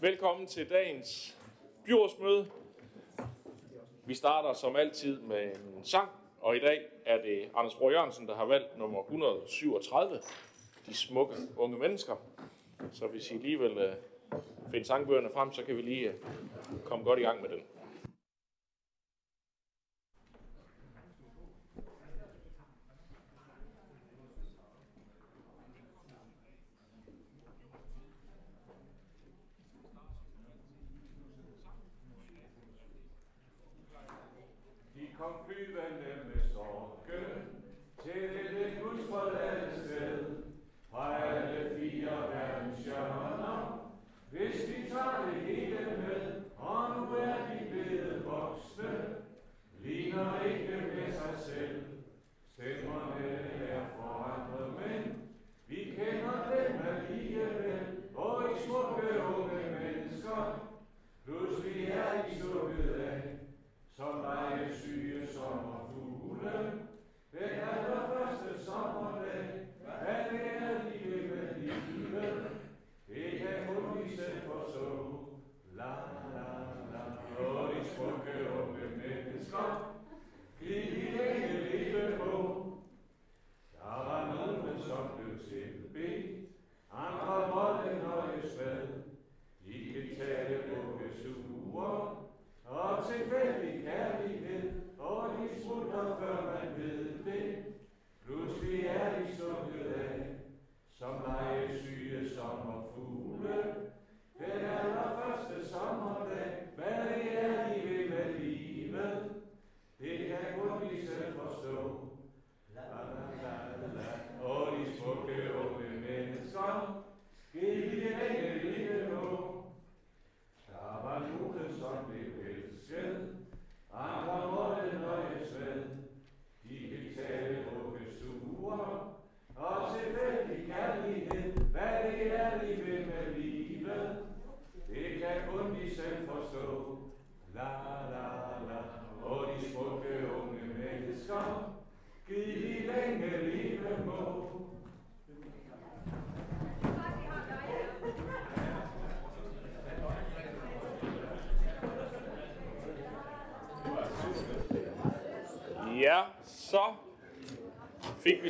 Velkommen til dagens byrådsmøde. Vi starter som altid med en sang, og i dag er det Anders Bror Jørgensen, der har valgt nummer 137, De smukke unge mennesker. Så hvis I lige vil øh, finde sangbøgerne frem, så kan vi lige øh, komme godt i gang med den.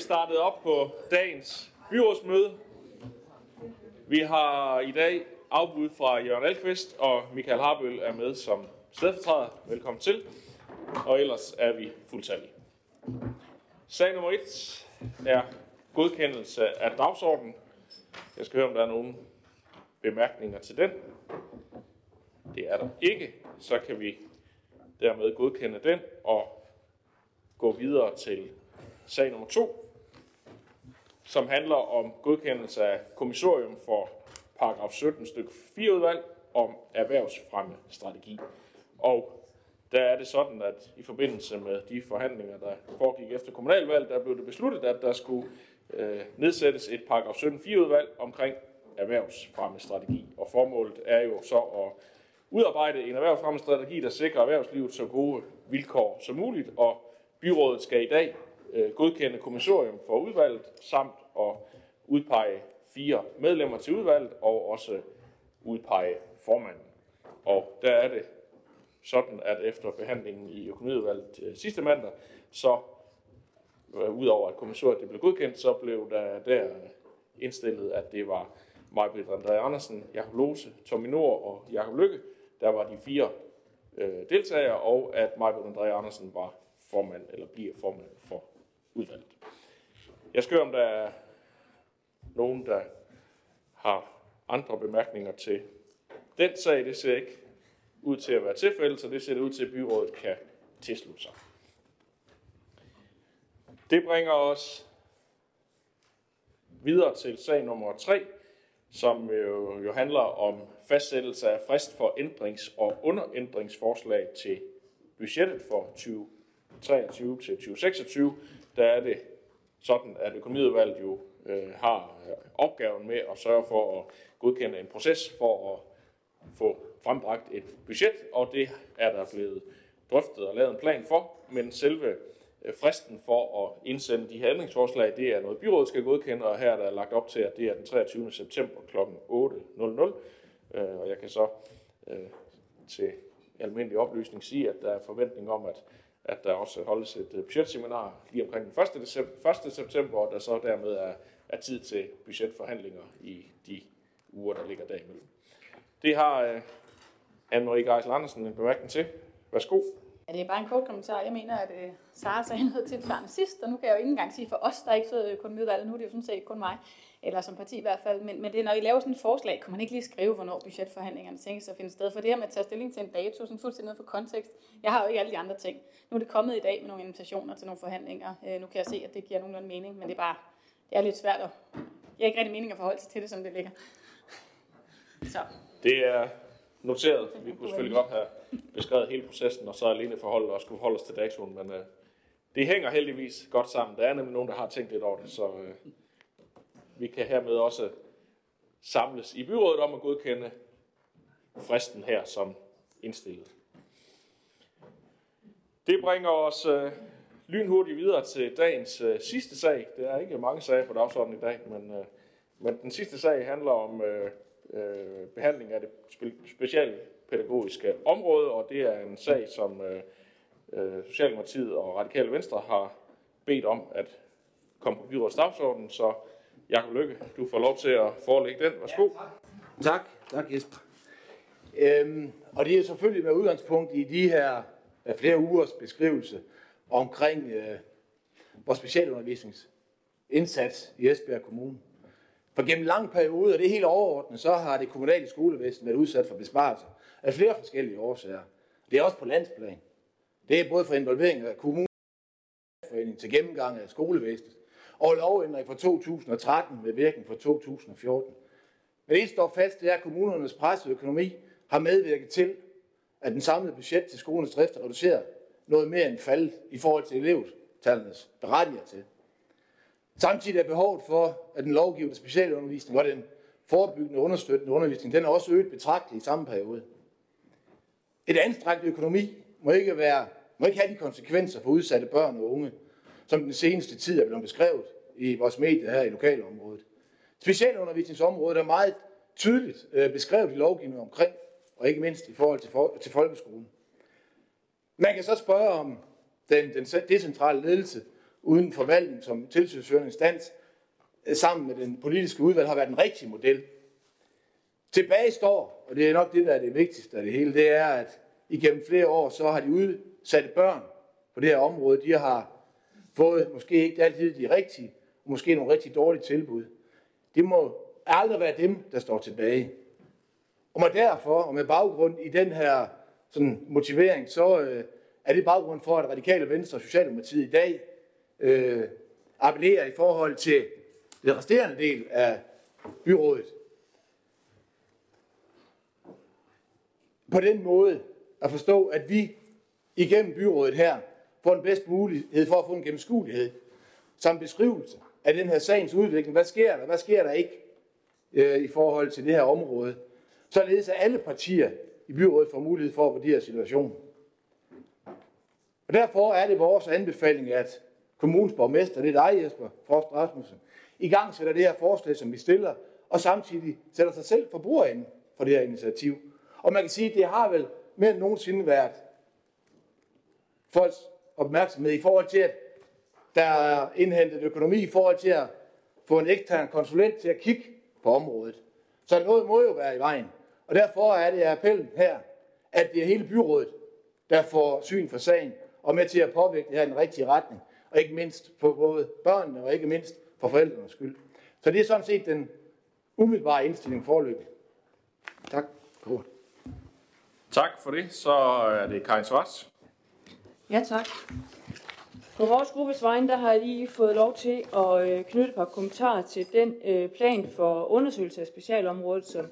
Startede startet op på dagens byrådsmøde. Vi har i dag afbud fra Jørgen Alkvist, og Michael Harbøl er med som stedfortræder. Velkommen til. Og ellers er vi fuldtallige. Sag nummer 1 er godkendelse af dagsordenen. Jeg skal høre, om der er nogen bemærkninger til den. Det er der ikke. Så kan vi dermed godkende den og gå videre til sag nummer 2, som handler om godkendelse af kommissorium for paragraf 17 stykke 4 udvalg om erhvervsfremme strategi. Og der er det sådan, at i forbindelse med de forhandlinger, der foregik efter kommunalvalg, der blev det besluttet, at der skulle øh, nedsættes et paragraf 17 4 udvalg omkring erhvervsfremme strategi. Og formålet er jo så at udarbejde en erhvervsfremme strategi, der sikrer erhvervslivet så gode vilkår som muligt, og Byrådet skal i dag øh, godkende kommissorium for udvalget, samt at udpege fire medlemmer til udvalget, og også udpege formanden. Og der er det sådan, at efter behandlingen i økonomiudvalget øh, sidste mandag, så øh, udover at kommissoriet det blev godkendt, så blev der der øh, indstillet, at det var Majbrit André Andersen, Jakob Lose, Tommy Nord og Jakob Lykke, der var de fire øh, deltagere, og at Majbrit André Andersen var formand, eller bliver formand for udvalgt. Jeg skal høre, om der er nogen, der har andre bemærkninger til den sag. Det ser ikke ud til at være tilfældet, så det ser det ud til, at byrådet kan tilslutte sig. Det bringer os videre til sag nummer 3, som jo, jo handler om fastsættelse af frist for ændrings- og underændringsforslag til budgettet for 2023 til 2026, der er det sådan, at økonomiudvalget jo øh, har øh, opgaven med at sørge for at godkende en proces for at få frembragt et budget, og det er der blevet drøftet og lavet en plan for, men selve øh, fristen for at indsende de her ændringsforslag, det er noget byrådet skal godkende, og her er der lagt op til, at det er den 23. september kl. 8.00, øh, og jeg kan så til almindelig oplysning sige, at der er forventning om, at, at der også holdes et øh, budgetseminar lige omkring den 1. December, 1. september, og der så dermed er, er tid til budgetforhandlinger i de uger, der ligger derimellem. Det har øh, Anne-Marie Geisel Andersen en bemærkning til. Værsgo. Ja, det er bare en kort kommentar. Jeg mener, at øh, Sara sagde noget tilsvarende sidst, og nu kan jeg jo ikke engang sige for os, der ikke så kun mødet nu er det jo sådan set kun mig, eller som parti i hvert fald, men, men det er, når I laver sådan et forslag, kan man ikke lige skrive, hvornår budgetforhandlingerne tænkes at finde sted, for det her med at tage stilling til en dato, sådan fuldstændig noget for kontekst, jeg har jo ikke alle de andre ting. Nu er det kommet i dag med nogle invitationer til nogle forhandlinger, øh, nu kan jeg se, at det giver nogenlunde mening, men det er bare, det er lidt svært at, jeg har ikke rigtig mening at forholde sig til det, som det ligger. Så. Det er noteret. Vi kunne selvfølgelig godt have beskrevet hele processen, og så alene forholdet og skulle holde os til datoen, men øh, det hænger heldigvis godt sammen. Der er nemlig nogen, der har tænkt lidt over det, så øh, vi kan hermed også samles i byrådet om at godkende fristen her som indstillet. Det bringer os øh, lynhurtigt videre til dagens øh, sidste sag. Det er ikke mange sager på dagsordenen i dag, men, øh, men den sidste sag handler om øh, øh, behandling af det specialpædagogiske område, og det er en sag, som øh, øh, Socialdemokratiet og Radikale Venstre har bedt om at komme på byrådets dagsorden, så Jakob Lykke, du får lov til at forelægge den. Værsgo. Ja, tak. tak. Tak, Jesper. Øhm, og det er selvfølgelig med udgangspunkt i de her øh, flere ugers beskrivelse omkring øh, vores specialundervisningsindsats i Esbjerg Kommune. For gennem lang periode, og det er helt overordnet, så har det kommunale skolevæsen været udsat for besparelser af flere forskellige årsager. Det er også på landsplan. Det er både for involvering af kommunen til gennemgang af skolevæsenet og lovændring fra 2013 med virkning fra 2014. Men det står fast, det er, at kommunernes pressede økonomi har medvirket til, at den samlede budget til skolens drift er reduceret noget mere end faldet i forhold til elevtallenes berettiger til. Samtidig er behovet for, at den lovgivende specialundervisning og den forebyggende understøttende undervisning, den er også øget betragteligt i samme periode. Et anstrengt økonomi må ikke, være, må ikke have de konsekvenser for udsatte børn og unge, som den seneste tid er blevet beskrevet i vores medier her i lokalområdet. Specialundervisningsområdet er meget tydeligt øh, beskrevet i lovgivningen omkring, og ikke mindst i forhold til, for, til folkeskolen. Man kan så spørge om den, den decentrale ledelse uden forvaltning som tilsynsførende instans, øh, sammen med den politiske udvalg, har været en rigtig model. Tilbage står, og det er nok det, der er det vigtigste af det hele, det er, at igennem flere år, så har de udsatte børn på det her område, de har fået måske ikke altid de rigtige, og måske nogle rigtig dårlige tilbud. Det må aldrig være dem, der står tilbage. Og med derfor, og med baggrund i den her sådan, motivering, så øh, er det baggrund for, at Radikale Venstre og Socialdemokratiet i dag øh, appellerer i forhold til den resterende del af byrådet. På den måde at forstå, at vi igennem byrådet her får den bedste mulighed for at få en gennemskuelighed, som beskrivelse af den her sagens udvikling. Hvad sker der? Hvad sker der ikke øh, i forhold til det her område? Således at alle partier i byrådet får mulighed for at vurdere situationen. Og derfor er det vores anbefaling, at kommunens borgmester, det er dig, Jesper Frost Rasmussen, i gang sætter det her forslag, som vi stiller, og samtidig sætter sig selv for bordenden for det her initiativ. Og man kan sige, at det har vel mere end nogensinde været folks opmærksomhed i forhold til, at der er indhentet økonomi i forhold til at få en ekstern konsulent til at kigge på området. Så noget må jo være i vejen. Og derfor er det appellen her, at det er hele byrådet, der får syn for sagen og med til at påvirke det her i den rigtige retning og ikke mindst for både børnene og ikke mindst for forældrenes skyld. Så det er sådan set den umiddelbare indstilling forløb. Tak. Godt. Tak for det. Så er det Karin Svarts. Ja, tak. På vores gruppes vegne, der har jeg lige fået lov til at øh, knytte et par kommentarer til den øh, plan for undersøgelse af specialområdet, som,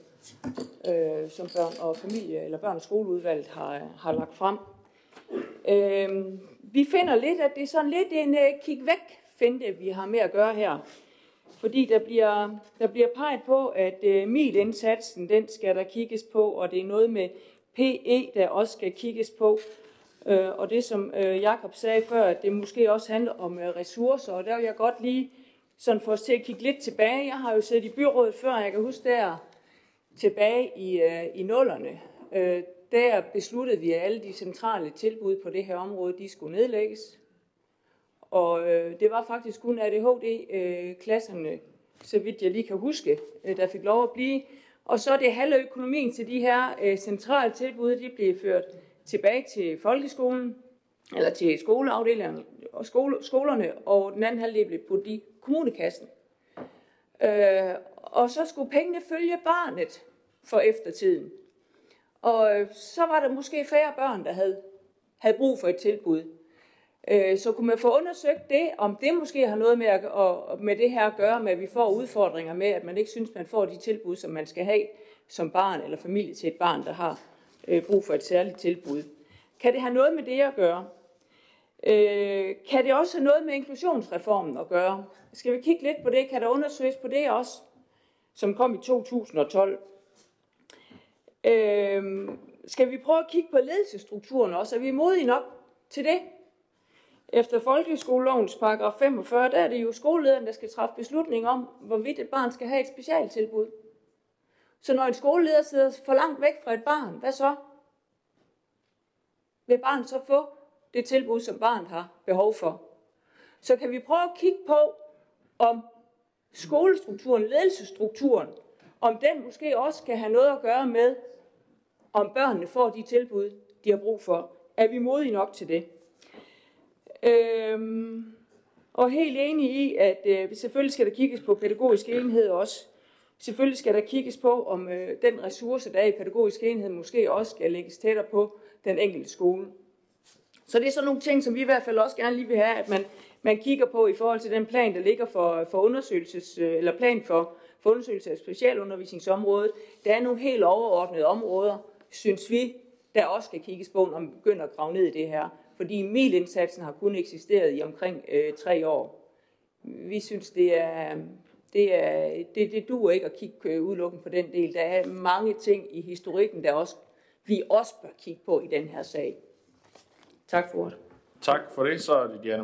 øh, som børn og familie eller børn og skoleudvalget har, har lagt frem. Øh, vi finder lidt, at det er sådan lidt en uh, kig væk finte, vi har med at gøre her. Fordi der bliver, der bliver peget på, at øh, uh, milindsatsen, den skal der kigges på, og det er noget med PE, der også skal kigges på. Øh, og det, som øh, Jakob sagde før, at det måske også handler om øh, ressourcer, og der vil jeg godt lige sådan få os til at kigge lidt tilbage. Jeg har jo siddet i byrådet før, jeg kan huske der tilbage i, øh, i nullerne, øh, der besluttede vi, at alle de centrale tilbud på det her område, de skulle nedlægges. Og øh, det var faktisk kun ADHD-klasserne, øh, så vidt jeg lige kan huske, øh, der fik lov at blive. Og så det halve økonomien til de her øh, centrale tilbud, de blev ført tilbage til folkeskolen, eller til skoleafdelingerne og skole, skolerne, og den anden halvdel blev puttet i kommunekassen. Øh, og så skulle pengene følge barnet for eftertiden. Og øh, så var der måske færre børn, der havde, havde brug for et tilbud. Øh, så kunne man få undersøgt det, om det måske har noget med, at, med det her at gøre, med at vi får udfordringer med, at man ikke synes, man får de tilbud, som man skal have som barn eller familie til et barn, der har øh, brug for et særligt tilbud. Kan det have noget med det at gøre? Øh, kan det også have noget med inklusionsreformen at gøre? Skal vi kigge lidt på det? Kan der undersøges på det også, som kom i 2012? Øh, skal vi prøve at kigge på ledelsesstrukturen også? Er vi modige nok til det? Efter folkeskolelovens paragraf 45, der er det jo skolelederen, der skal træffe beslutning om, hvorvidt et barn skal have et specialtilbud. Så når en skoleleder sidder for langt væk fra et barn, hvad så? Vil barnet så få det tilbud, som barnet har behov for? Så kan vi prøve at kigge på, om skolestrukturen, ledelsesstrukturen, om den måske også kan have noget at gøre med, om børnene får de tilbud, de har brug for. Er vi modige nok til det? Øhm, og helt enig i, at øh, selvfølgelig skal der kigges på pædagogiske enheder også. Selvfølgelig skal der kigges på, om øh, den ressource, der er i pædagogisk enhed, måske også skal lægges tættere på den enkelte skole. Så det er sådan nogle ting, som vi i hvert fald også gerne lige vil have, at man, man kigger på i forhold til den plan, der ligger for, for undersøgelses, øh, eller plan for, for undersøgelse af specialundervisningsområdet. Der er nogle helt overordnede områder, synes vi, der også skal kigges på, når man begynder at grave ned i det her. Fordi milindsatsen har kun eksisteret i omkring øh, tre år. Vi synes, det er, det, er, det, det duer ikke at kigge øh, udelukkende på den del. Der er mange ting i historikken, der også, vi også bør kigge på i den her sag. Tak for det. Tak for det. Så er det Diana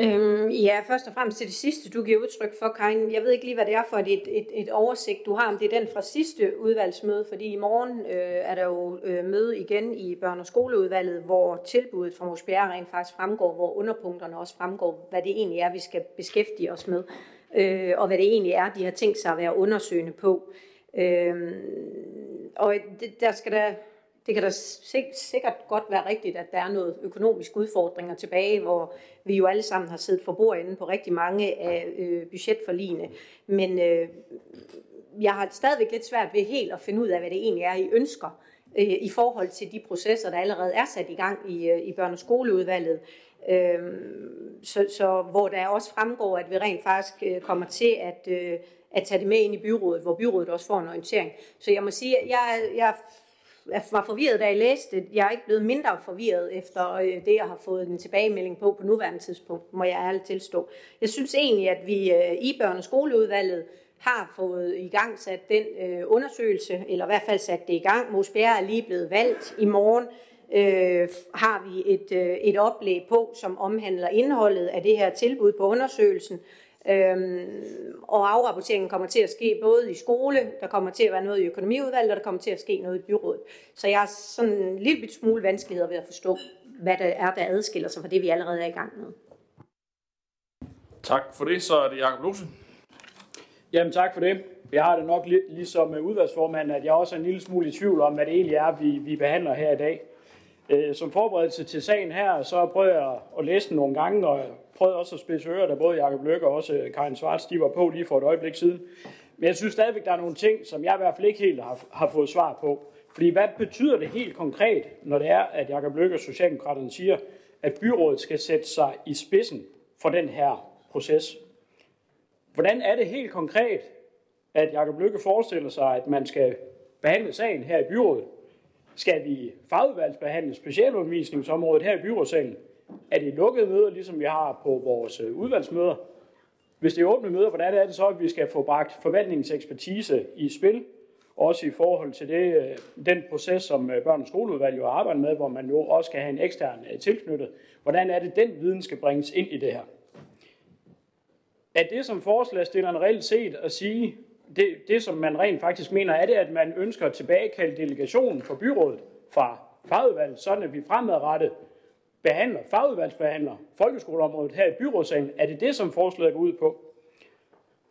Øhm, ja, først og fremmest til det sidste, du giver udtryk for, Karin. Jeg ved ikke lige, hvad det er for et, et, et oversigt, du har, om det er den fra sidste udvalgsmøde, fordi i morgen øh, er der jo øh, møde igen i børne- og skoleudvalget, hvor tilbuddet fra Mosbjerg rent faktisk fremgår, hvor underpunkterne også fremgår, hvad det egentlig er, vi skal beskæftige os med, øh, og hvad det egentlig er, de har tænkt sig at være undersøgende på. Øh, og det, der skal der det kan da sikkert godt være rigtigt, at der er noget økonomisk udfordringer tilbage, hvor vi jo alle sammen har siddet for bordenden på rigtig mange af øh, budgetforligene. Men øh, jeg har stadigvæk lidt svært ved helt at finde ud af, hvad det egentlig er, I ønsker øh, i forhold til de processer, der allerede er sat i gang i, øh, i børne- og skoleudvalget. Øh, så, så hvor der også fremgår, at vi rent faktisk øh, kommer til at, øh, at tage det med ind i byrådet, hvor byrådet også får en orientering. Så jeg må sige, at jeg jeg var forvirret, da jeg læste det. Jeg er ikke blevet mindre forvirret efter øh, det, jeg har fået en tilbagemelding på på nuværende tidspunkt, må jeg ærligt tilstå. Jeg synes egentlig, at vi øh, i børne- og skoleudvalget har fået i gang sat den øh, undersøgelse, eller i hvert fald sat det i gang. Mosbjerg er lige blevet valgt i morgen. Øh, har vi et, øh, et oplæg på, som omhandler indholdet af det her tilbud på undersøgelsen. Øhm, og afrapporteringen kommer til at ske både i skole, der kommer til at være noget i økonomiudvalget, og der kommer til at ske noget i byrådet. Så jeg har sådan en lille smule vanskeligheder ved at forstå, hvad der er, der adskiller sig fra det, vi allerede er i gang med. Tak for det. Så er det Jacob Lose. Jamen tak for det. Jeg har det nok lidt ligesom udvalgsformand, at jeg også er en lille smule i tvivl om, hvad det egentlig er, vi, vi behandler her i dag. Øh, som forberedelse til sagen her, så prøver jeg at læse den nogle gange, og prøvede også at spidse ører, da både Jacob Løkke og også øh, Karin Svarts, de var på lige for et øjeblik siden. Men jeg synes stadigvæk, der er nogle ting, som jeg i hvert fald ikke helt har, har fået svar på. Fordi hvad betyder det helt konkret, når det er, at Jacob Løkke og Socialdemokraterne siger, at byrådet skal sætte sig i spidsen for den her proces? Hvordan er det helt konkret, at Jacob Løkke forestiller sig, at man skal behandle sagen her i byrådet? Skal vi fagudvalgsbehandle specialundervisningsområdet her i byrådssalen? Er det lukkede møder, ligesom vi har på vores øh, udvalgsmøder? Hvis det er åbne møder, hvordan er det så, at vi skal få bragt forvaltningens ekspertise i spil? Også i forhold til det, øh, den proces, som øh, børn- og skoleudvalg jo arbejder med, hvor man jo også skal have en ekstern tilknyttet. Hvordan er det, den viden skal bringes ind i det her? Er det som forslagstilleren reelt set at sige, det, det, som man rent faktisk mener, er det, at man ønsker at tilbagekalde delegationen for byrådet fra fagudvalget, sådan at vi fremadrettet behandler, fagudvalgsbehandler folkeskoleområdet her i byrådssalen. Er det det, som forslaget går ud på?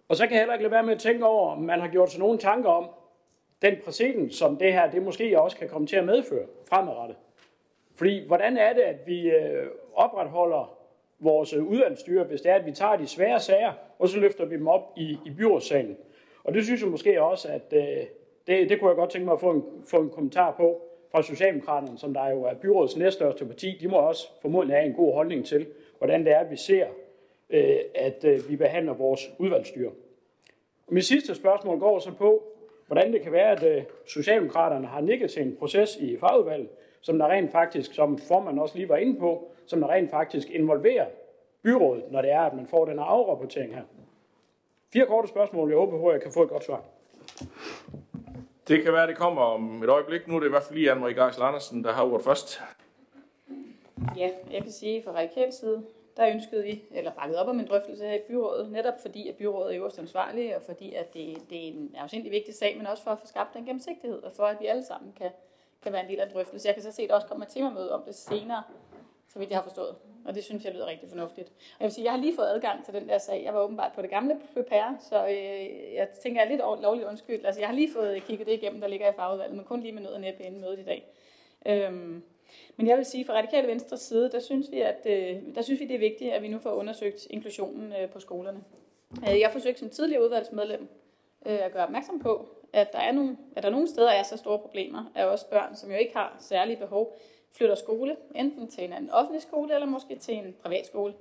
Og så kan jeg heller ikke lade være med at tænke over, om man har gjort sig nogle tanker om den præcedens, som det her, det måske også kan komme til at medføre fremadrettet. Fordi hvordan er det, at vi øh, opretholder vores øh, udvalgsstyre, hvis det er, at vi tager de svære sager, og så løfter vi dem op i, i byrådssalen. Og det synes jeg måske også, at øh, det, det kunne jeg godt tænke mig at få en, få en kommentar på fra Socialdemokraterne, som der jo er byrådets næststørste parti. De må også formodentlig have en god holdning til, hvordan det er, at vi ser, øh, at øh, vi behandler vores udvalgsstyre. Og mit sidste spørgsmål går så på, hvordan det kan være, at øh, Socialdemokraterne har nikket til en proces i fagudvalget, som der rent faktisk, som formanden også lige var inde på, som der rent faktisk involverer byrådet, når det er, at man får den her afrapportering her. Fire korte spørgsmål. Jeg håber på, at jeg kan få et godt svar. Det kan være, det kommer om et øjeblik. Nu er det i hvert fald lige Anne-Marie Geisel Andersen, der har ordet først. Ja, jeg kan sige fra radikal side, der ønskede vi, eller bakket op om en drøftelse her i byrådet, netop fordi, at byrådet er øverst ansvarlige, og fordi, at det, det er en afsindelig vigtig sag, men også for at få skabt den gennemsigtighed, og for at vi alle sammen kan, kan være en del af en drøftelse. Jeg kan så se, at der også kommer et temamøde om det senere, så vidt jeg har forstået. Og det synes jeg lyder rigtig fornuftigt. Og jeg vil sige, jeg har lige fået adgang til den der sag. Jeg var åbenbart på det gamle Prepare, så øh, jeg tænker, jeg er lidt lovligt undskyld. Altså, jeg har lige fået kigget det igennem, der ligger i fagudvalget, men kun lige med noget og næppe inden mødet i dag. Øhm, men jeg vil sige, fra Radikale Venstre side, der synes vi, at øh, der synes vi, det er vigtigt, at vi nu får undersøgt inklusionen øh, på skolerne. Øh, jeg forsøgte som tidligere udvalgsmedlem øh, at gøre opmærksom på, at der, er nogle, at der nogle steder er så store problemer af også børn, som jo ikke har særlige behov, flytter skole, enten til en anden offentlig skole, eller måske til en privat skole,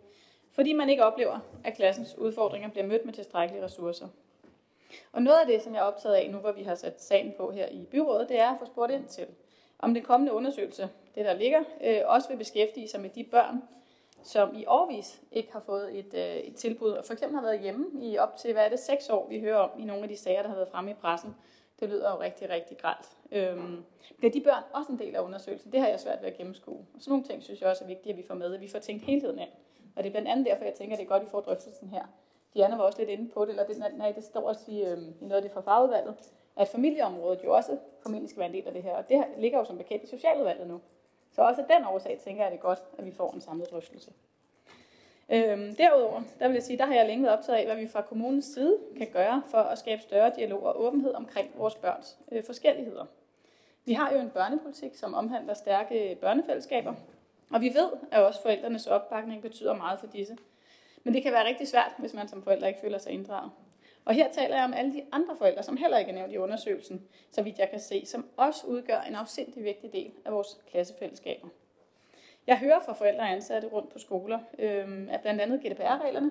fordi man ikke oplever, at klassens udfordringer bliver mødt med tilstrækkelige ressourcer. Og noget af det, som jeg er optaget af nu, hvor vi har sat sagen på her i byrådet, det er at få spurgt ind til, om den kommende undersøgelse, det der ligger, øh, også vil beskæftige sig med de børn, som i årvis ikke har fået et, øh, et tilbud, og for eksempel har været hjemme i op til, hvad er det, seks år, vi hører om i nogle af de sager, der har været fremme i pressen. Det lyder jo rigtig, rigtig gralt. Øhm, bliver de børn også en del af undersøgelsen? Det har jeg svært ved at gennemskue. Og sådan nogle ting synes jeg også er vigtigt, at vi får med, at vi får tænkt helheden ind. Og det er blandt andet derfor, jeg tænker, at det er godt, at vi får drøftelsen her. Diana var også lidt inde på det, eller det, nej, det står også i, øhm, i noget af det fra fagudvalget, at familieområdet jo også formentlig skal være en del af det her. Og det ligger jo som bekendt i socialudvalget nu. Så også af den årsag tænker jeg, at det er godt, at vi får en samlet drøftelse. Øhm, derudover, der vil jeg sige, der har jeg længe været optaget af, hvad vi fra kommunens side kan gøre for at skabe større dialog og åbenhed omkring vores børns øh, forskelligheder. Vi har jo en børnepolitik, som omhandler stærke børnefællesskaber, og vi ved, at også forældrenes opbakning betyder meget for disse. Men det kan være rigtig svært, hvis man som forældre ikke føler sig inddraget. Og her taler jeg om alle de andre forældre, som heller ikke er nævnt i undersøgelsen, så vidt jeg kan se, som også udgør en afsindig vigtig del af vores klassefællesskaber. Jeg hører fra forældre og ansatte rundt på skoler, øh, at blandt andet GDPR-reglerne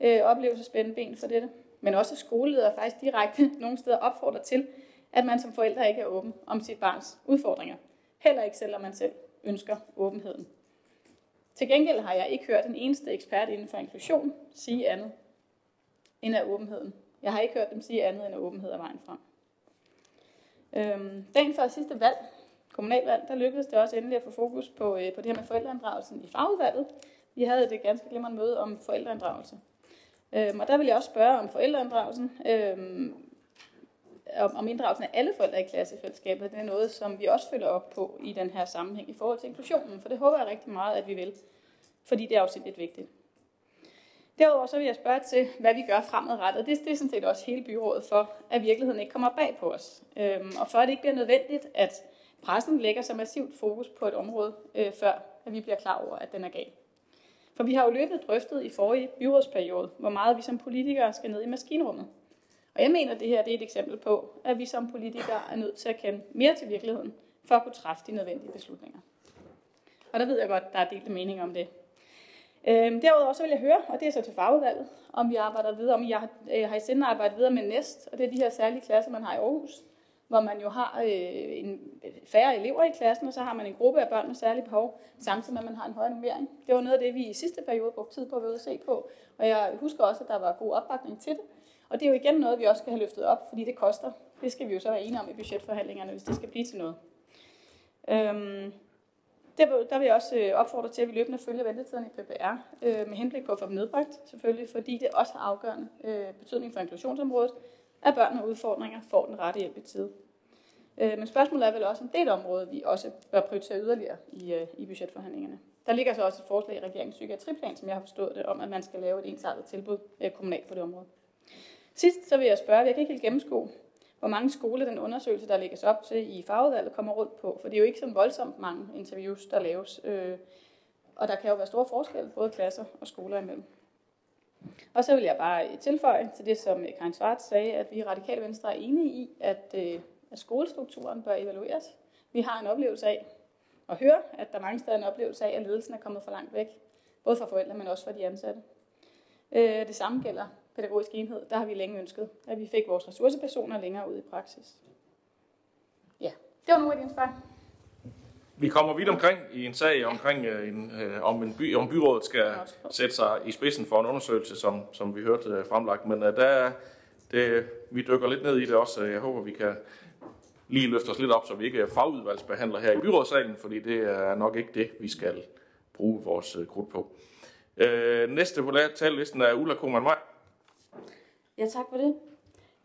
øh, oplever at spændende ben for dette, men også skoleledere faktisk direkte nogle steder opfordrer til, at man som forældre ikke er åben om sit barns udfordringer. Heller ikke selvom man selv ønsker åbenheden. Til gengæld har jeg ikke hørt den eneste ekspert inden for inklusion sige andet end af åbenheden. Jeg har ikke hørt dem sige andet end at åbenhed er vejen frem. Øhm, dagen før sidste valg, kommunalvalg, der lykkedes det også endelig at få fokus på, øh, på det her med forældreinddragelsen i fagudvalget. Vi havde et øh, ganske glimrende møde om forældreinddragelse. Øhm, og der vil jeg også spørge om forældreinddragelsen, øhm, om, om inddragelsen af alle forældre i klassefællesskabet. Det er noget, som vi også følger op på i den her sammenhæng i forhold til inklusionen, for det håber jeg rigtig meget, at vi vil, fordi det er også lidt vigtigt. Derudover så vil jeg spørge til, hvad vi gør fremadrettet. Det, det er sådan set også hele byrådet for, at virkeligheden ikke kommer bag på os. Øhm, og for at det ikke bliver nødvendigt, at pressen lægger så massivt fokus på et område, øh, før at vi bliver klar over, at den er gal. For vi har jo løbende drøftet i forrige byrådsperiode, hvor meget vi som politikere skal ned i maskinrummet. Og jeg mener, at det her det er et eksempel på, at vi som politikere er nødt til at kende mere til virkeligheden, for at kunne træffe de nødvendige beslutninger. Og der ved jeg godt, at der er delte mening om det. Øhm, derudover så vil jeg høre, og det er så til fagudvalget, om vi arbejder videre, om jeg har, øh, har i sinde arbejdet videre med næst, og det er de her særlige klasser, man har i Aarhus, hvor man jo har øh, en, øh, færre elever i klassen, og så har man en gruppe af børn med særlige behov, samtidig med, at man har en højere normering. Det var noget af det, vi i sidste periode brugte tid på at være se på, og jeg husker også, at der var god opbakning til det. Og det er jo igen noget, vi også skal have løftet op, fordi det koster. Det skal vi jo så være enige om i budgetforhandlingerne, hvis det skal blive til noget. Øhm, der, der vil jeg også øh, opfordre til, at vi løbende følger ventetiden i PPR, øh, med henblik på at få dem nedbragt, selvfølgelig, fordi det også har afgørende øh, betydning for inklusionsområdet, at børn med udfordringer får den rette hjælp i tide. Øh, men spørgsmålet er vel også, om det er et område, vi også bør prioritere yderligere i, øh, i budgetforhandlingerne. Der ligger så også et forslag i regeringens psykiatriplan, som jeg har forstået det, om at man skal lave et ensartet tilbud øh, kommunalt på det område. Sidst så vil jeg spørge, jeg kan ikke helt gennemskue, hvor mange skoler den undersøgelse, der lægges op til i fagudvalget, kommer rundt på. For det er jo ikke så voldsomt mange interviews, der laves. Øh, og der kan jo være store forskelle, både klasser og skoler imellem. Og så vil jeg bare tilføje til det, som Karin Svart sagde, at vi i Radikale Venstre er enige i, at, øh, at skolestrukturen bør evalueres. Vi har en oplevelse af at høre, at der mange steder er en oplevelse af, at ledelsen er kommet for langt væk. Både for forældre, men også for de ansatte. Øh, det samme gælder pædagogisk enhed. Der har vi længe ønsket, at vi fik vores ressourcepersoner længere ud i praksis. Ja, det var nogle af dine spørgsmål. Vi kommer vidt omkring i en sag omkring, øh, en, øh, om, en by, om byrådet skal sætte sig i spidsen for en undersøgelse, som, som vi hørte øh, fremlagt. Men øh, der, det, vi dykker lidt ned i det også. Jeg håber, vi kan lige løfte os lidt op, så vi ikke er fagudvalgsbehandler her i byrådssalen, fordi det er nok ikke det, vi skal bruge vores øh, krudt på. Øh, næste på tallisten er Ulla Koman Maj. Ja, tak for det.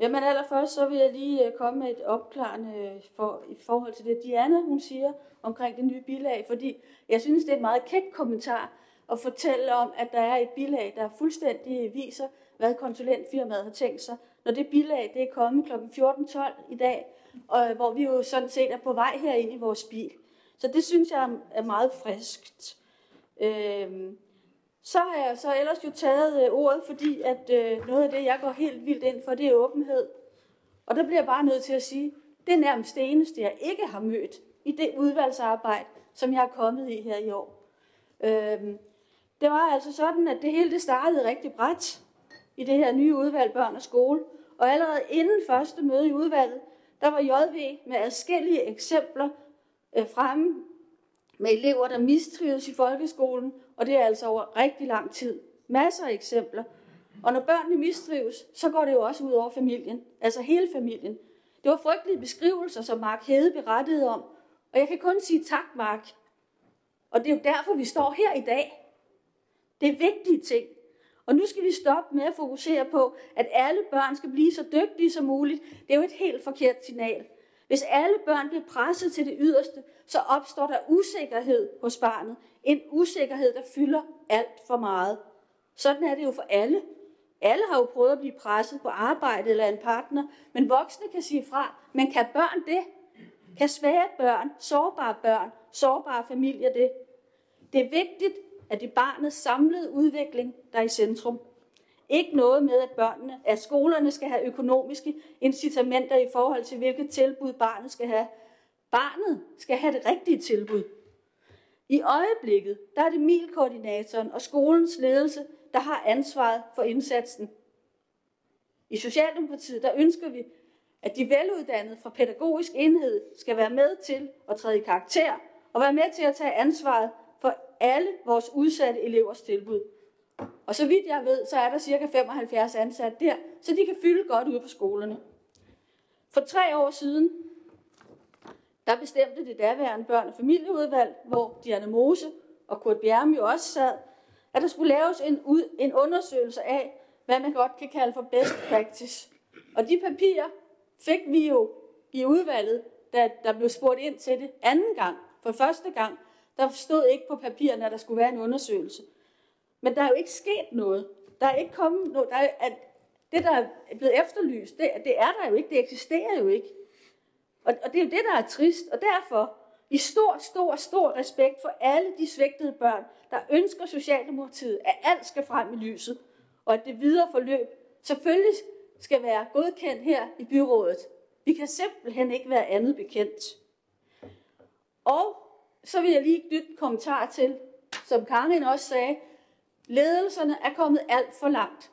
Jamen allerførst så vil jeg lige øh, komme med et opklarende øh, for, i forhold til det, Diana hun siger omkring det nye bilag, fordi jeg synes, det er en meget kæk kommentar at fortælle om, at der er et bilag, der fuldstændig viser, hvad konsulentfirmaet har tænkt sig. Når det bilag det er kommet kl. 14.12 i dag, og, øh, hvor vi jo sådan set er på vej herind i vores bil. Så det synes jeg er meget friskt. Øhm, så har jeg så ellers jo taget øh, ordet, fordi at øh, noget af det, jeg går helt vildt ind for, det er åbenhed. Og der bliver jeg bare nødt til at sige, det er nærmest det eneste, jeg ikke har mødt i det udvalgsarbejde, som jeg er kommet i her i år. Øhm, det var altså sådan, at det hele det startede rigtig bredt i det her nye udvalg Børn og Skole. Og allerede inden første møde i udvalget, der var JV med adskillige eksempler øh, fremme med elever, der mistrives i folkeskolen, og det er altså over rigtig lang tid. Masser af eksempler. Og når børnene mistrives, så går det jo også ud over familien, altså hele familien. Det var frygtelige beskrivelser, som Mark Hede berettede om, og jeg kan kun sige tak, Mark. Og det er jo derfor, vi står her i dag. Det er vigtige ting. Og nu skal vi stoppe med at fokusere på, at alle børn skal blive så dygtige som muligt. Det er jo et helt forkert signal. Hvis alle børn bliver presset til det yderste, så opstår der usikkerhed hos barnet. En usikkerhed, der fylder alt for meget. Sådan er det jo for alle. Alle har jo prøvet at blive presset på arbejde eller en partner, men voksne kan sige fra. Men kan børn det? Kan svære børn, sårbare børn, sårbare familier det? Det er vigtigt, at det er barnets samlede udvikling, der er i centrum. Ikke noget med, at børnene, at skolerne skal have økonomiske incitamenter i forhold til, hvilket tilbud barnet skal have. Barnet skal have det rigtige tilbud. I øjeblikket, der er det MIL-koordinatoren og skolens ledelse, der har ansvaret for indsatsen. I Socialdemokratiet, der ønsker vi, at de veluddannede fra pædagogisk enhed skal være med til at træde i karakter og være med til at tage ansvaret for alle vores udsatte elevers tilbud. Og så vidt jeg ved, så er der cirka 75 ansatte der, så de kan fylde godt ud på skolerne. For tre år siden, der bestemte det daværende børn- og familieudvalg, hvor Diana Mose og Kurt Bjerme jo også sad, at der skulle laves en, ud, en undersøgelse af, hvad man godt kan kalde for best practice. Og de papirer fik vi jo i udvalget, da der blev spurgt ind til det anden gang. For første gang, der stod ikke på papirerne, at der skulle være en undersøgelse. Men der er jo ikke sket noget. Der er ikke kommet noget. Der er, at det, der er blevet efterlyst, det, det er der jo ikke. Det eksisterer jo ikke. Og, og det er jo det, der er trist. Og derfor, i stor, stor, stor respekt for alle de svægtede børn, der ønsker Socialdemokratiet, at alt skal frem i lyset, og at det videre forløb selvfølgelig skal være godkendt her i byrådet. Vi kan simpelthen ikke være andet bekendt. Og så vil jeg lige knytte en kommentar til, som Karin også sagde, ledelserne er kommet alt for langt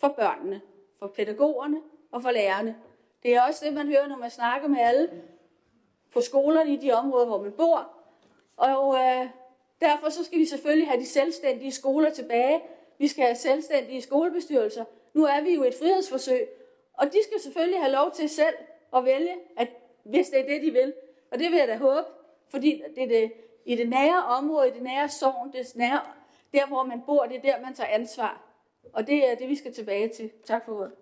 for børnene, for pædagogerne og for lærerne. Det er også det, man hører, når man snakker med alle på skolerne i de områder, hvor man bor. Og øh, derfor så skal vi selvfølgelig have de selvstændige skoler tilbage. Vi skal have selvstændige skolebestyrelser. Nu er vi jo et frihedsforsøg, og de skal selvfølgelig have lov til selv at vælge, at, hvis det er det, de vil. Og det vil jeg da håbe, fordi det er det, i det nære område, i det nære sovn, det nære, der hvor man bor, det er der, man tager ansvar. Og det er det, vi skal tilbage til. Tak for ordet.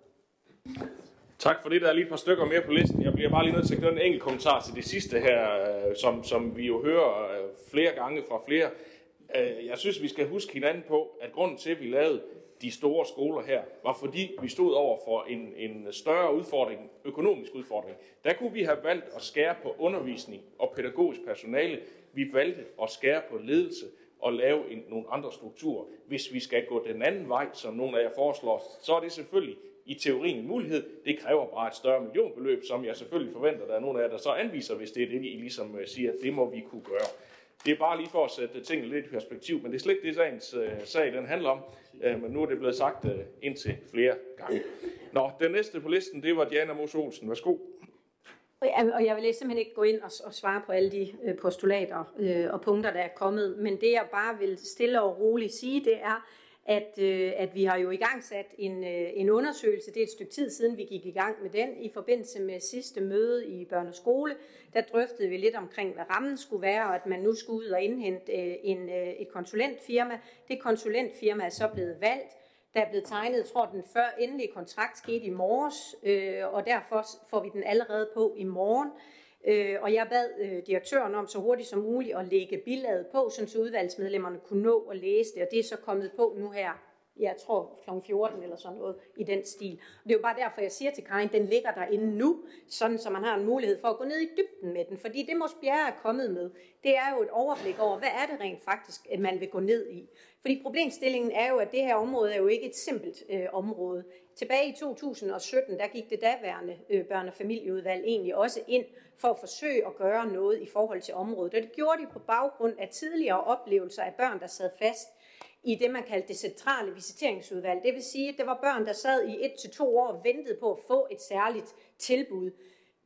Tak for det. Der er lige et par stykker mere på listen. Jeg bliver bare lige nødt til at knytte en enkelt kommentar til det sidste her, øh, som, som vi jo hører øh, flere gange fra flere. Øh, jeg synes, vi skal huske hinanden på, at grunden til, at vi lavede de store skoler her, var fordi vi stod over for en, en større udfordring, økonomisk udfordring. Der kunne vi have valgt at skære på undervisning og pædagogisk personale. Vi valgte at skære på ledelse og lave en, nogle andre strukturer. Hvis vi skal gå den anden vej, som nogle af jer foreslår, så er det selvfølgelig i teorien en mulighed. Det kræver bare et større millionbeløb, som jeg selvfølgelig forventer, der er nogen af jer, der så anviser, hvis det er det, I ligesom øh, siger, at det må vi kunne gøre. Det er bare lige for at sætte tingene lidt i perspektiv, men det er slet ikke det, sagens øh, sag den handler om. Øh, men nu er det blevet sagt øh, indtil flere gange. Nå, den næste på listen, det var Diana Mos Olsen. Værsgo. Og jeg vil simpelthen ikke gå ind og, og svare på alle de øh, postulater øh, og punkter, der er kommet. Men det jeg bare vil stille og roligt sige, det er, at, øh, at vi har jo i gang sat en, øh, en undersøgelse. Det er et stykke tid siden, vi gik i gang med den. I forbindelse med sidste møde i børne- og skole, der drøftede vi lidt omkring, hvad rammen skulle være, og at man nu skulle ud og indhente øh, en, øh, et konsulentfirma. Det konsulentfirma er så blevet valgt. Der er blevet tegnet, jeg tror, den før endelige kontrakt skete i morges, øh, og derfor får vi den allerede på i morgen. Øh, og jeg bad øh, direktøren om så hurtigt som muligt at lægge billedet på, så udvalgsmedlemmerne kunne nå at læse det, og det er så kommet på nu her jeg tror kl. 14 eller sådan noget i den stil. Og det er jo bare derfor, jeg siger til Karin, den ligger derinde nu, sådan så man har en mulighed for at gå ned i dybden med den. Fordi det Mos Bjerre er kommet med, det er jo et overblik over, hvad er det rent faktisk, at man vil gå ned i. Fordi problemstillingen er jo, at det her område er jo ikke et simpelt øh, område. Tilbage i 2017, der gik det daværende øh, børne- og familieudvalg egentlig også ind for at forsøge at gøre noget i forhold til området. Og det gjorde de på baggrund af tidligere oplevelser af børn, der sad fast i det, man kaldte det centrale visiteringsudvalg. Det vil sige, at det var børn, der sad i et til to år og ventede på at få et særligt tilbud.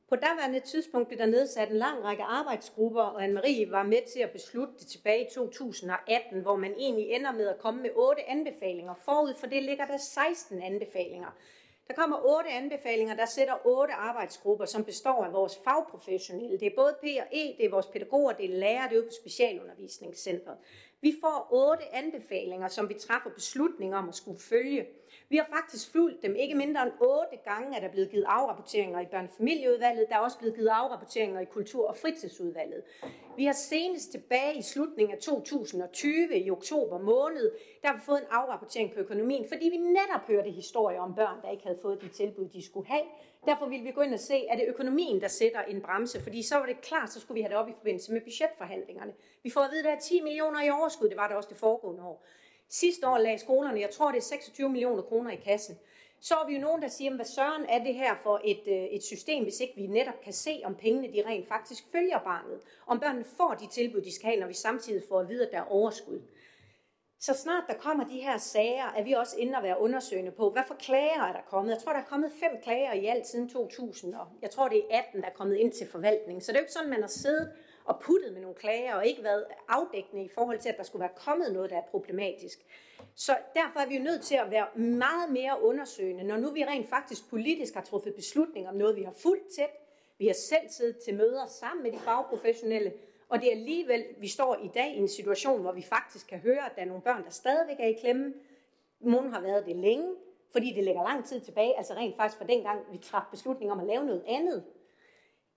På daværende tidspunkt blev der nedsat en lang række arbejdsgrupper, og Anne-Marie var med til at beslutte det tilbage i 2018, hvor man egentlig ender med at komme med otte anbefalinger. Forud for det ligger der 16 anbefalinger. Der kommer otte anbefalinger, der sætter otte arbejdsgrupper, som består af vores fagprofessionelle. Det er både P og E, det er vores pædagoger, det er lærere, det er jo på specialundervisningscentret. Vi får otte anbefalinger, som vi træffer beslutninger om at skulle følge. Vi har faktisk fulgt dem. Ikke mindre end otte gange er der blevet givet afrapporteringer i børnefamilieudvalget. Der er også blevet givet afrapporteringer i kultur- og fritidsudvalget. Vi har senest tilbage i slutningen af 2020, i oktober måned, der har vi fået en afrapportering på økonomien, fordi vi netop hørte historier om børn, der ikke havde fået de tilbud, de skulle have. Derfor ville vi gå ind og se, er det økonomien, der sætter en bremse? Fordi så var det klart, så skulle vi have det op i forbindelse med budgetforhandlingerne. Vi får at vide, at der er 10 millioner i overskud. Det var det også det foregående år. Sidste år lagde skolerne, jeg tror det er 26 millioner kroner i kassen. Så er vi jo nogen, der siger, hvad søren er det her for et, øh, et system, hvis ikke vi netop kan se, om pengene de rent faktisk følger barnet. Om børnene får de tilbud, de skal have, når vi samtidig får at vide, at der er overskud. Så snart der kommer de her sager, er vi også inde og være undersøgende på, hvad for klager er der kommet. Jeg tror, der er kommet fem klager i alt siden 2000, og jeg tror, det er 18, der er kommet ind til forvaltningen. Så det er jo ikke sådan, man har siddet og puttet med nogle klager, og ikke været afdækkende i forhold til, at der skulle være kommet noget, der er problematisk. Så derfor er vi jo nødt til at være meget mere undersøgende, når nu vi rent faktisk politisk har truffet beslutning om noget, vi har fuldt tæt. Vi har selv siddet til møder sammen med de fagprofessionelle, og det er alligevel, vi står i dag i en situation, hvor vi faktisk kan høre, at der er nogle børn, der stadigvæk er i klemme. Nogle har været det længe, fordi det ligger lang tid tilbage, altså rent faktisk fra dengang, vi træffede beslutning om at lave noget andet.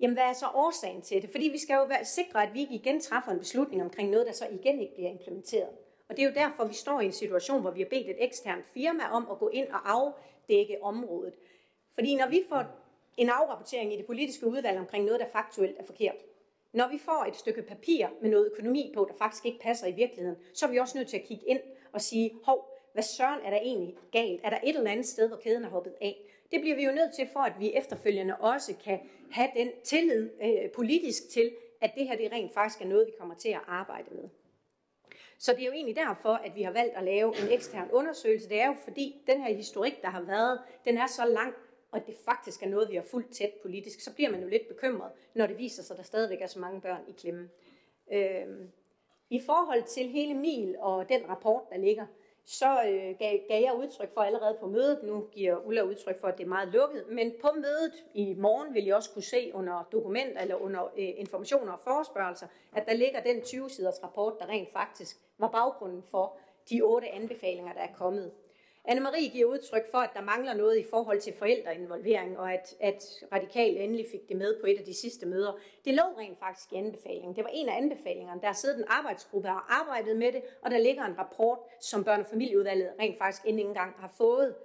Jamen, hvad er så årsagen til det? Fordi vi skal jo være sikre, at vi ikke igen træffer en beslutning omkring noget, der så igen ikke bliver implementeret. Og det er jo derfor, vi står i en situation, hvor vi har bedt et eksternt firma om at gå ind og afdække området. Fordi når vi får en afrapportering i det politiske udvalg omkring noget, der faktuelt er forkert, når vi får et stykke papir med noget økonomi på, der faktisk ikke passer i virkeligheden, så er vi også nødt til at kigge ind og sige, hov, hvad søren er der egentlig galt? Er der et eller andet sted, hvor kæden er hoppet af? Det bliver vi jo nødt til, for at vi efterfølgende også kan have den tillid øh, politisk til, at det her det rent faktisk er noget, vi kommer til at arbejde med. Så det er jo egentlig derfor, at vi har valgt at lave en ekstern undersøgelse. Det er jo fordi, den her historik, der har været, den er så lang, og at det faktisk er noget, vi har fuldt tæt politisk, så bliver man jo lidt bekymret, når det viser sig, at der stadigvæk er så mange børn i klemme. Øh, I forhold til hele MIL og den rapport, der ligger, så øh, gav, gav jeg udtryk for allerede på mødet, nu giver Ulla udtryk for, at det er meget lukket, men på mødet i morgen vil jeg også kunne se under dokumenter eller under øh, informationer og forespørgelser, at der ligger den 20-siders rapport, der rent faktisk var baggrunden for de otte anbefalinger, der er kommet. Anne-Marie giver udtryk for, at der mangler noget i forhold til forældreinvolvering, og at, at radikal endelig fik det med på et af de sidste møder. Det lå rent faktisk i anbefalingen. Det var en af anbefalingerne. Der er siddet en arbejdsgruppe og har arbejdet med det, og der ligger en rapport, som børne- og familieudvalget rent faktisk endnu engang har fået.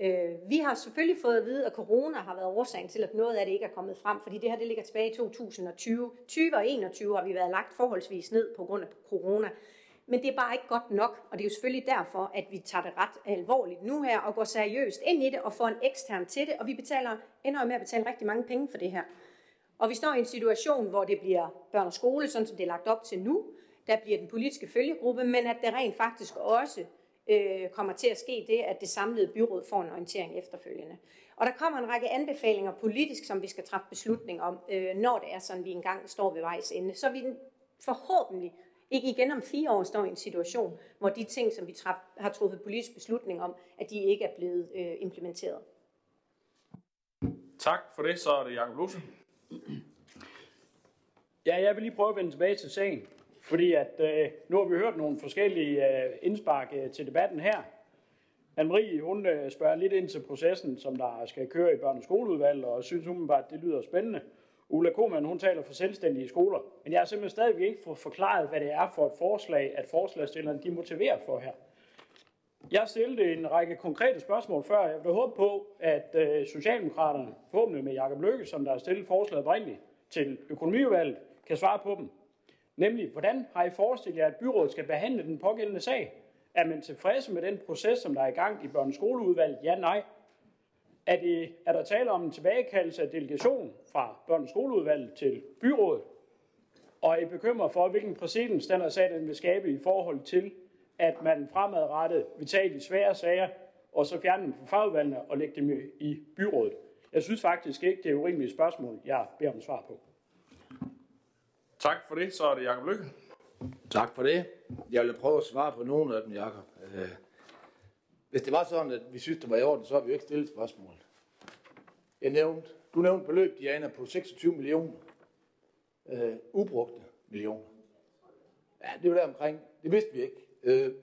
Øh, vi har selvfølgelig fået at vide, at corona har været årsagen til, at noget af det ikke er kommet frem, fordi det her det ligger tilbage i 2020. 20 og 21 har vi været lagt forholdsvis ned på grund af corona. Men det er bare ikke godt nok, og det er jo selvfølgelig derfor, at vi tager det ret alvorligt nu her og går seriøst ind i det og får en ekstern til det, og vi betaler, ender med at betale rigtig mange penge for det her. Og vi står i en situation, hvor det bliver børn og skole, sådan som det er lagt op til nu. Der bliver den politiske følgegruppe, men at der rent faktisk også øh, kommer til at ske det, at det samlede byråd får en orientering efterfølgende. Og der kommer en række anbefalinger politisk, som vi skal træffe beslutning om, øh, når det er sådan, vi engang står ved vejs ende. Så vi forhåbentlig ikke igen om fire år står i en situation, hvor de ting, som vi træf, har truffet politisk beslutning om, at de ikke er blevet øh, implementeret. Tak for det. Så er det Jacob Lose. Ja, jeg vil lige prøve at vende tilbage til sagen, fordi at øh, nu har vi hørt nogle forskellige øh, indspark øh, til debatten her. Anne-Marie, hun øh, spørger lidt ind til processen, som der skal køre i børne- og skoleudvalget, og synes umiddelbart, det lyder spændende. Ulla Koman, hun taler for selvstændige skoler. Men jeg har simpelthen stadigvæk ikke fået forklaret, hvad det er for et forslag, at forslagstillerne de motiverer for her. Jeg stillede en række konkrete spørgsmål før. Jeg vil håbe på, at øh, Socialdemokraterne, forhåbentlig med Jakob Løkke, som der har stillet forslaget oprindeligt til økonomivalget, kan svare på dem. Nemlig, hvordan har I forestillet jer, at byrådet skal behandle den pågældende sag? Er man tilfredse med den proces, som der er i gang i børneskoleudvalget? Ja, nej. Er, det, er der tale om en tilbagekaldelse af delegation fra børneskoleudvalget til byrådet? Og er I bekymret for, hvilken præcedens den her sag den vil skabe i forhold til, at man fremadrettet vil tage de svære sager, og så fjerne dem fra fagudvalgene og lægge dem i byrådet? Jeg synes faktisk ikke, det er urimelige spørgsmål, jeg beder om svar på. Tak for det. Så er det Jacob Lykke. Tak for det. Jeg vil prøve at svare på nogle af dem, Jacob. Hvis det var sådan, at vi synes, det var i orden, så har vi jo ikke stillet spørgsmål. Jeg nævnte, du nævnte beløb, Diana, på 26 millioner. Øh, ubrugte millioner. Ja, det var der omkring. Det vidste vi ikke. Øh,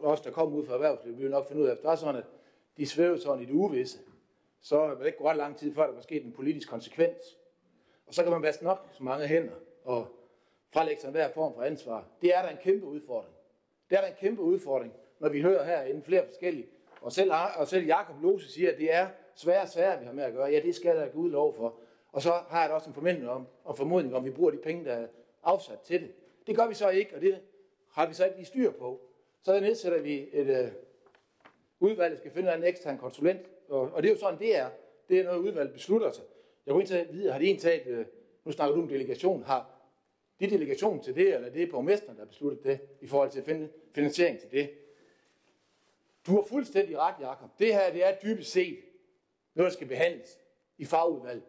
os, der kom ud fra erhvervslivet, vi ville nok finde ud af, at det var sådan, at de svævede sådan i det uvisse. Så vil det ikke gå ret lang tid, før der var sket en politisk konsekvens. Og så kan man vaske nok så mange hænder og frelægge sig hver form for ansvar. Det er der en kæmpe udfordring. Det er der en kæmpe udfordring, når vi hører herinde flere forskellige. Og selv, og selv Jakob Lose siger, at det er svære svære, vi har med at gøre. Ja, det skal der Gud lov for. Og så har jeg da også en forventning om, og formodning om, at vi bruger de penge, der er afsat til det. Det gør vi så ikke, og det har vi så ikke lige styr på. Så nedsætter vi et øh, udvalg, der skal finde en ekstern konsulent, og, og det er jo sådan, det er. Det er noget, udvalget beslutter sig. Jeg kunne ikke vide, har de en taget, øh, nu snakker du om delegation, har de delegation til det, eller det er borgmesteren, der har besluttet det, i forhold til at finde finansiering til det. Du har fuldstændig ret, Jakob. Det her, det er dybest set noget, der skal behandles i fagudvalget.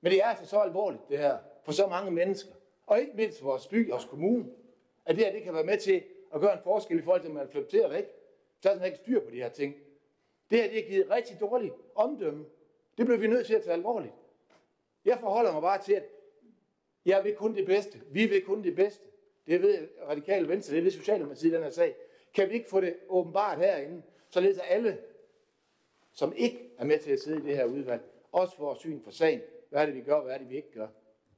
Men det er altså så alvorligt, det her, for så mange mennesker. Og ikke mindst vores by, vores kommune, at det her, det kan være med til at gøre en forskel i forhold til, at man flytter væk. Så er der ikke styr på de her ting. Det her, det har givet rigtig dårligt omdømme. Det bliver vi nødt til at tage alvorligt. Jeg forholder mig bare til, at jeg vil kun det bedste. Vi vil kun det bedste. Det ved radikale venstre, det ved Socialdemokratiet i den her sag. Kan vi ikke få det åbenbart herinde, så at alle, som ikke er med til at sidde i det her udvalg, også får syn for sagen. Hvad er det, vi gør, hvad er det, vi ikke gør?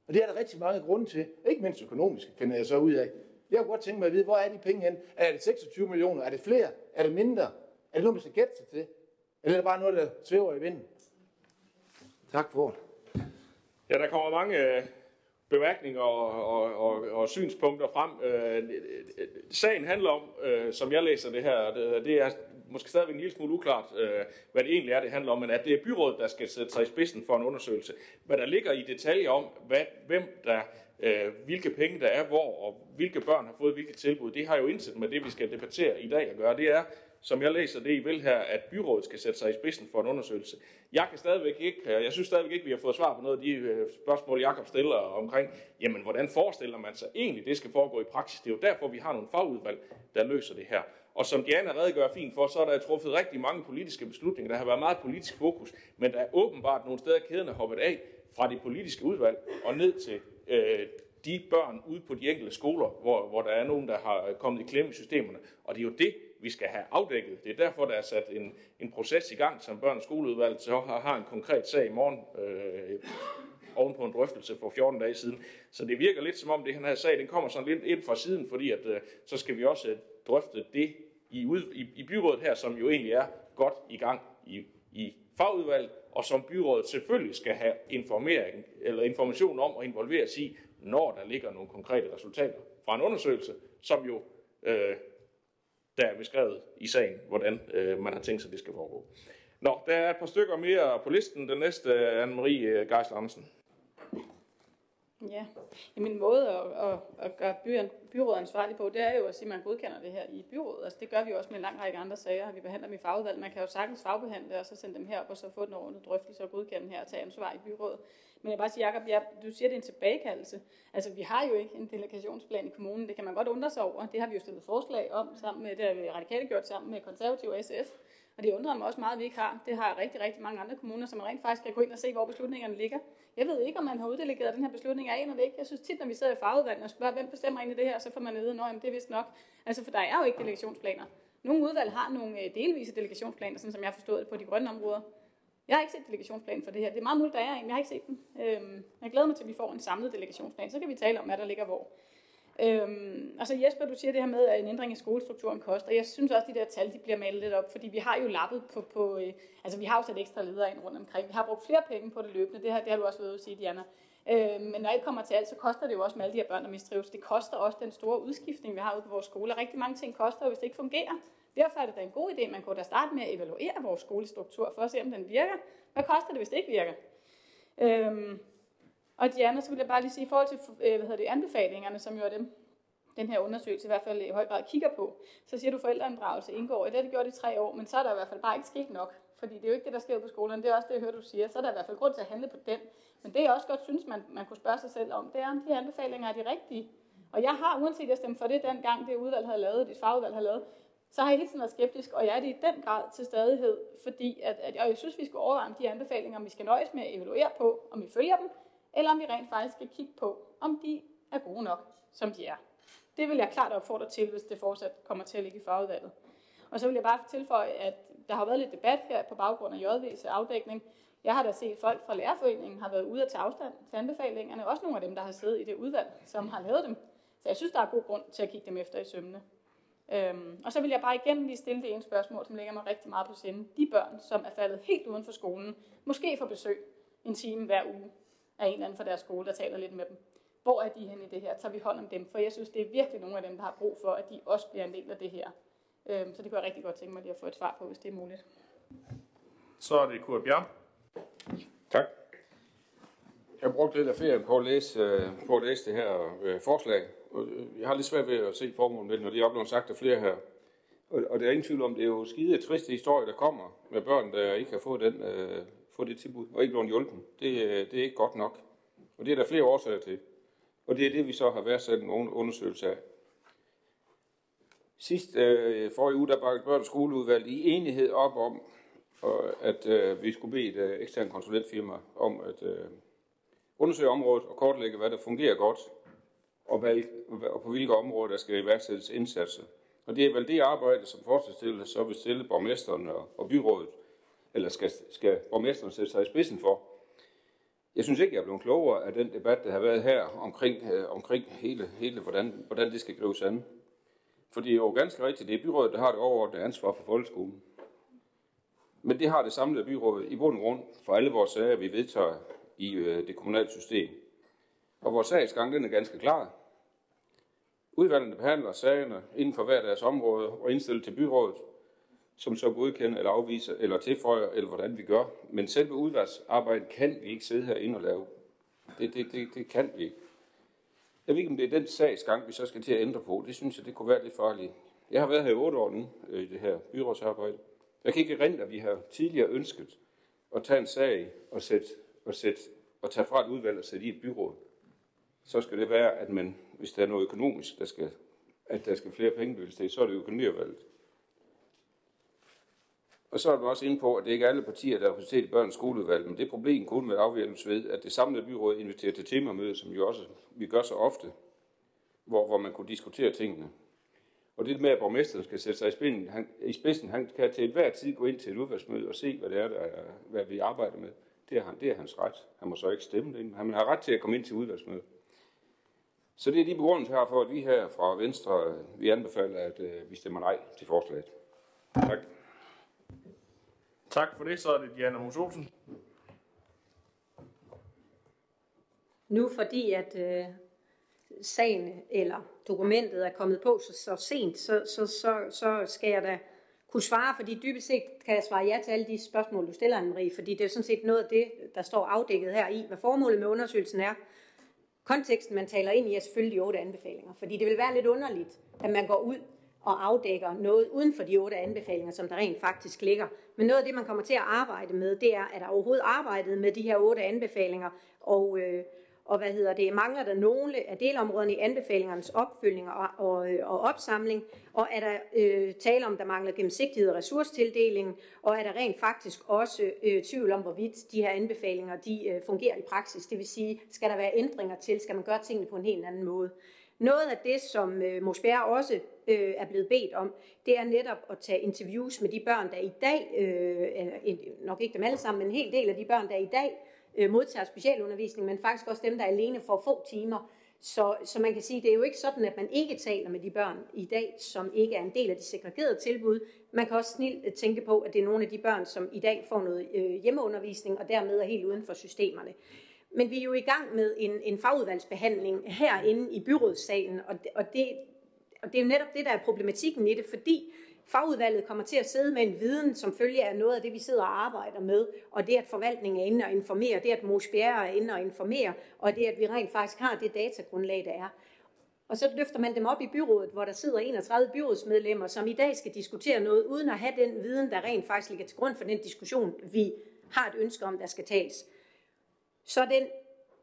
Og det er der rigtig mange grunde til. Ikke mindst økonomisk, finder jeg så ud af. Jeg kunne godt tænke mig at vide, hvor er de penge hen? Er det 26 millioner? Er det flere? Er det mindre? Er det noget, man skal gætte sig til? Eller er det bare noget, der svæver i vinden? Tak for Ja, der kommer mange øh, bemærkninger og, og, og, og synspunkter frem. Øh, øh, øh sagen handler om, øh, som jeg læser det her, det, det er måske stadigvæk en lille smule uklart, øh, hvad det egentlig er, det handler om, men at det er byrådet, der skal sætte sig i spidsen for en undersøgelse. Hvad der ligger i detaljer om, hvad, hvem der, øh, hvilke penge der er hvor, og hvilke børn har fået hvilke tilbud, det har jo indsat med det, vi skal debattere i dag at gøre. Det er, som jeg læser det, I vil her, at byrådet skal sætte sig i spidsen for en undersøgelse. Jeg kan stadigvæk ikke, øh, jeg synes stadigvæk ikke, vi har fået svar på noget af de øh, spørgsmål, Jakob stiller omkring, jamen, hvordan forestiller man sig egentlig, det skal foregå i praksis? Det er jo derfor, vi har nogle fagudvalg, der løser det her. Og som Diana redegør fint for, så er der truffet rigtig mange politiske beslutninger. Der har været meget politisk fokus, men der er åbenbart nogle steder, kæden er hoppet af fra det politiske udvalg og ned til øh, de børn ude på de enkelte skoler, hvor, hvor der er nogen, der har kommet i klemme i systemerne. Og det er jo det, vi skal have afdækket. Det er derfor, der er sat en, en proces i gang, som børn- og skoleudvalget så har, har en konkret sag i morgen øh, oven på en drøftelse for 14 dage siden. Så det virker lidt som om, det her sag den kommer sådan lidt ind fra siden, fordi at, øh, så skal vi også øh, drøfte det i, ud, i, i byrådet her, som jo egentlig er godt i gang i, i fagudvalget, og som byrådet selvfølgelig skal have informering, eller information om og involveres i, når der ligger nogle konkrete resultater fra en undersøgelse, som jo øh, der er beskrevet i sagen, hvordan øh, man har tænkt sig, at det skal foregå. Nå, der er et par stykker mere på listen. Den næste er Anne-Marie øh, Geisler Andersen. Ja, min måde at, at, at gøre byrådet byrådet ansvarlig på, det er jo at sige, at man godkender det her i byrådet. Altså, det gør vi også med en lang række andre sager. Vi behandler dem i fagudvalg. Man kan jo sagtens fagbehandle og så sende dem herop og så få den ordentlige drøftelse og godkende her og tage ansvar i byrådet. Men jeg bare sige, Jacob, ja, du siger, det er en tilbagekaldelse. Altså, vi har jo ikke en delegationsplan i kommunen. Det kan man godt undre sig over. Det har vi jo stillet forslag om sammen med, det har vi radikale gjort sammen med konservative og SF. Og det undrer mig også meget, at vi ikke har. Det har rigtig, rigtig mange andre kommuner, som rent faktisk kan gå ind og se, hvor beslutningerne ligger. Jeg ved ikke, om man har uddelegeret den her beslutning. af en eller ikke. Jeg synes tit, når vi sidder i fagudvalget og spørger, hvem bestemmer egentlig det her, så får man at vide, at det er vist nok. Altså, for der er jo ikke delegationsplaner. Nogle udvalg har nogle øh, delvise delegationsplaner, sådan som jeg har forstået det på de grønne områder. Jeg har ikke set delegationsplanen for det her. Det er meget muligt, der er en, jeg har ikke set den. Øhm, jeg glæder mig til, at vi får en samlet delegationsplan. Så kan vi tale om, hvad der ligger hvor. Øhm, og så Jesper, du siger det her med, at en ændring i skolestrukturen koster. Jeg synes også, at de der tal de bliver malet lidt op, fordi vi har jo lappet på, på øh, altså vi har jo sat ekstra ledere ind rundt omkring. Vi har brugt flere penge på det løbende, det, her, det har du også været at sige, Diana. Øhm, men når alt kommer til alt, så koster det jo også med alle de her børn, der mistrives. Det koster også den store udskiftning, vi har ude på vores skoler. Rigtig mange ting koster, hvis det ikke fungerer. Derfor er det da en god idé, man kunne da starte med at evaluere vores skolestruktur, for at se, om den virker. Hvad koster det, hvis det ikke virker? Øhm, og Diana, så vil jeg bare lige sige, i forhold til øh, hvad hedder det, anbefalingerne, som jo er dem, den her undersøgelse i hvert fald i høj grad kigger på, så siger du, at forældreinddragelse indgår. Det har det gjort i tre år, men så er der i hvert fald bare ikke sket nok. Fordi det er jo ikke det, der sker på skolerne. Det er også det, jeg hører, du siger. Så er der i hvert fald grund til at handle på den. Men det, jeg også godt synes, man, man kunne spørge sig selv om, det er, om de her anbefalinger er de rigtige. Og jeg har, uanset at jeg stemte for det dengang, det udvalg havde lavet, det fagudvalg havde lavet, så har jeg hele tiden været skeptisk, og jeg er det i den grad til stadighed, fordi at, at, og jeg synes, vi skal overveje om de anbefalinger, om vi skal nøjes med at evaluere på, om vi følger dem, eller om vi rent faktisk skal kigge på, om de er gode nok, som de er. Det vil jeg klart opfordre til, hvis det fortsat kommer til at ligge i fagudvalget. Og så vil jeg bare tilføje, at der har været lidt debat her på baggrund af JV's afdækning. Jeg har da set folk fra Lærerforeningen har været ude at tage afstand til anbefalingerne. Også nogle af dem, der har siddet i det udvalg, som har lavet dem. Så jeg synes, der er god grund til at kigge dem efter i sømne. Øhm, og så vil jeg bare igen lige stille det ene spørgsmål, som ligger mig rigtig meget på sinde. De børn, som er faldet helt uden for skolen, måske får besøg en time hver uge af en eller anden fra deres skole, der taler lidt med dem. Hvor er de henne i det her? Tager vi hånd om dem? For jeg synes, det er virkelig nogle af dem, der har brug for, at de også bliver en del af det her. Øhm, så det kunne jeg rigtig godt tænke mig lige at få et svar på, hvis det er muligt. Så er det Kurt Bjørn. Tak. Jeg brugte lidt af ferien på at læse, øh, på at læse det her øh, forslag. Øh, jeg har lidt svært ved at se formålet med det, når det er blevet sagt af flere her. Og, og der er ingen tvivl om, det er jo skide triste historie, der kommer med børn, der ikke har fået, den, øh, få det tilbud, og ikke blevet hjulpet. Det, øh, det er ikke godt nok. Og det er der flere årsager til. Og det er det, vi så har været sat en undersøgelse af. Sidst øh, forrige uge, der bakkede børn- og skoleudvalget i enighed op om, at øh, vi skulle bede et øh, ekstern konsulentfirma om at øh, undersøge området og kortlægge, hvad der fungerer godt, og, hvad, og på hvilke områder der skal iværksættes indsatser. Og det er vel det arbejde, som forslagsstillerne så vil stille borgmesteren og, og byrådet, eller skal, skal borgmesteren sætte sig i spidsen for. Jeg synes ikke, jeg er blevet klogere af den debat, der har været her omkring, øh, omkring hele, hele hvordan, hvordan det skal gribes an. For det er jo ganske rigtigt, det er byrådet, der har det overordnede ansvar for folkeskolen. Men det har det samlede byråd i bund og grund for alle vores sager, vi vedtager i øh, det kommunale system. Og vores sagsgang den er ganske klar. Udvalgene behandler sagerne inden for hver deres område og indstiller til byrådet, som så godkender eller afviser eller tilføjer, eller hvordan vi gør. Men selve udvalgsarbejdet kan vi ikke sidde herinde og lave. Det, det, det, det kan vi ikke. Jeg ved ikke, om det er den sagsgang, vi så skal til at ændre på. Det synes jeg, det kunne være lidt farligt. Jeg har været her i otte år nu øh, i det her byrådsarbejde. Jeg kan ikke erindre, at vi har tidligere ønsket at tage en sag og, sætte, og, sætte, og tage fra et udvalg og sætte i et byråd. Så skal det være, at man, hvis der er noget økonomisk, der skal, at der skal flere penge til, så er det økonomiudvalget. Og så er man også inde på, at det ikke er alle partier, der er repræsenteret i børns skoleudvalg, men det problem kunne med afhjælpes ved, at det samlede byråd inviterer til temamøde, som jo også vi gør så ofte, hvor, hvor man kunne diskutere tingene. Og det med, at borgmesteren skal sætte sig i spidsen, han, i spidsen, han kan til enhver tid gå ind til et udvalgsmøde og se, hvad det er, der er hvad vi arbejder med. Det er, han, det er hans ret. Han må så ikke stemme det. Han har ret til at komme ind til udvalgsmøde. Så det er de begrundelser her for, at vi her fra Venstre, øh, vi anbefaler, at øh, vi stemmer nej til forslaget. Tak. Tak for det. Så er det Diana Mos Olsen. Nu fordi at øh, sagen eller dokumentet er kommet på så, så sent, så, så, så, så skal jeg da kunne svare, fordi dybest set kan jeg svare ja til alle de spørgsmål, du stiller, Anne-Marie, fordi det er sådan set noget af det, der står afdækket her i, hvad formålet med undersøgelsen er. Konteksten, man taler ind i, er selvfølgelig de otte anbefalinger, fordi det vil være lidt underligt, at man går ud og afdækker noget uden for de otte anbefalinger, som der rent faktisk ligger. Men noget af det, man kommer til at arbejde med, det er, at der overhovedet arbejdet med de her otte anbefalinger, og, øh, og hvad hedder det, mangler der nogle af delområderne i anbefalingernes opfølgning og, og, og opsamling, og er der øh, tale om, der mangler gennemsigtighed og ressourcetildeling, og er der rent faktisk også øh, tvivl om, hvorvidt de her anbefalinger de, øh, fungerer i praksis. Det vil sige, skal der være ændringer til, skal man gøre tingene på en helt anden måde. Noget af det, som øh, Mosbjerg også øh, er blevet bedt om, det er netop at tage interviews med de børn, der i dag, øh, nok ikke dem alle sammen, men en hel del af de børn, der i dag øh, modtager specialundervisning, men faktisk også dem, der er alene for få timer. Så, så man kan sige, det er jo ikke sådan, at man ikke taler med de børn i dag, som ikke er en del af de segregerede tilbud. Man kan også snilt øh, tænke på, at det er nogle af de børn, som i dag får noget øh, hjemmeundervisning, og dermed er helt uden for systemerne. Men vi er jo i gang med en, en fagudvalgsbehandling herinde i byrådssalen, og det, og, det, og det er jo netop det, der er problematikken i det, fordi fagudvalget kommer til at sidde med en viden, som følger af noget af det, vi sidder og arbejder med, og det, at forvaltningen er inde og informerer, det, at Mos Bjerre er inde og informerer, og det, at vi rent faktisk har det datagrundlag, der er. Og så løfter man dem op i byrådet, hvor der sidder 31 byrådsmedlemmer, som i dag skal diskutere noget, uden at have den viden, der rent faktisk ligger til grund for den diskussion, vi har et ønske om, der skal tages. Så den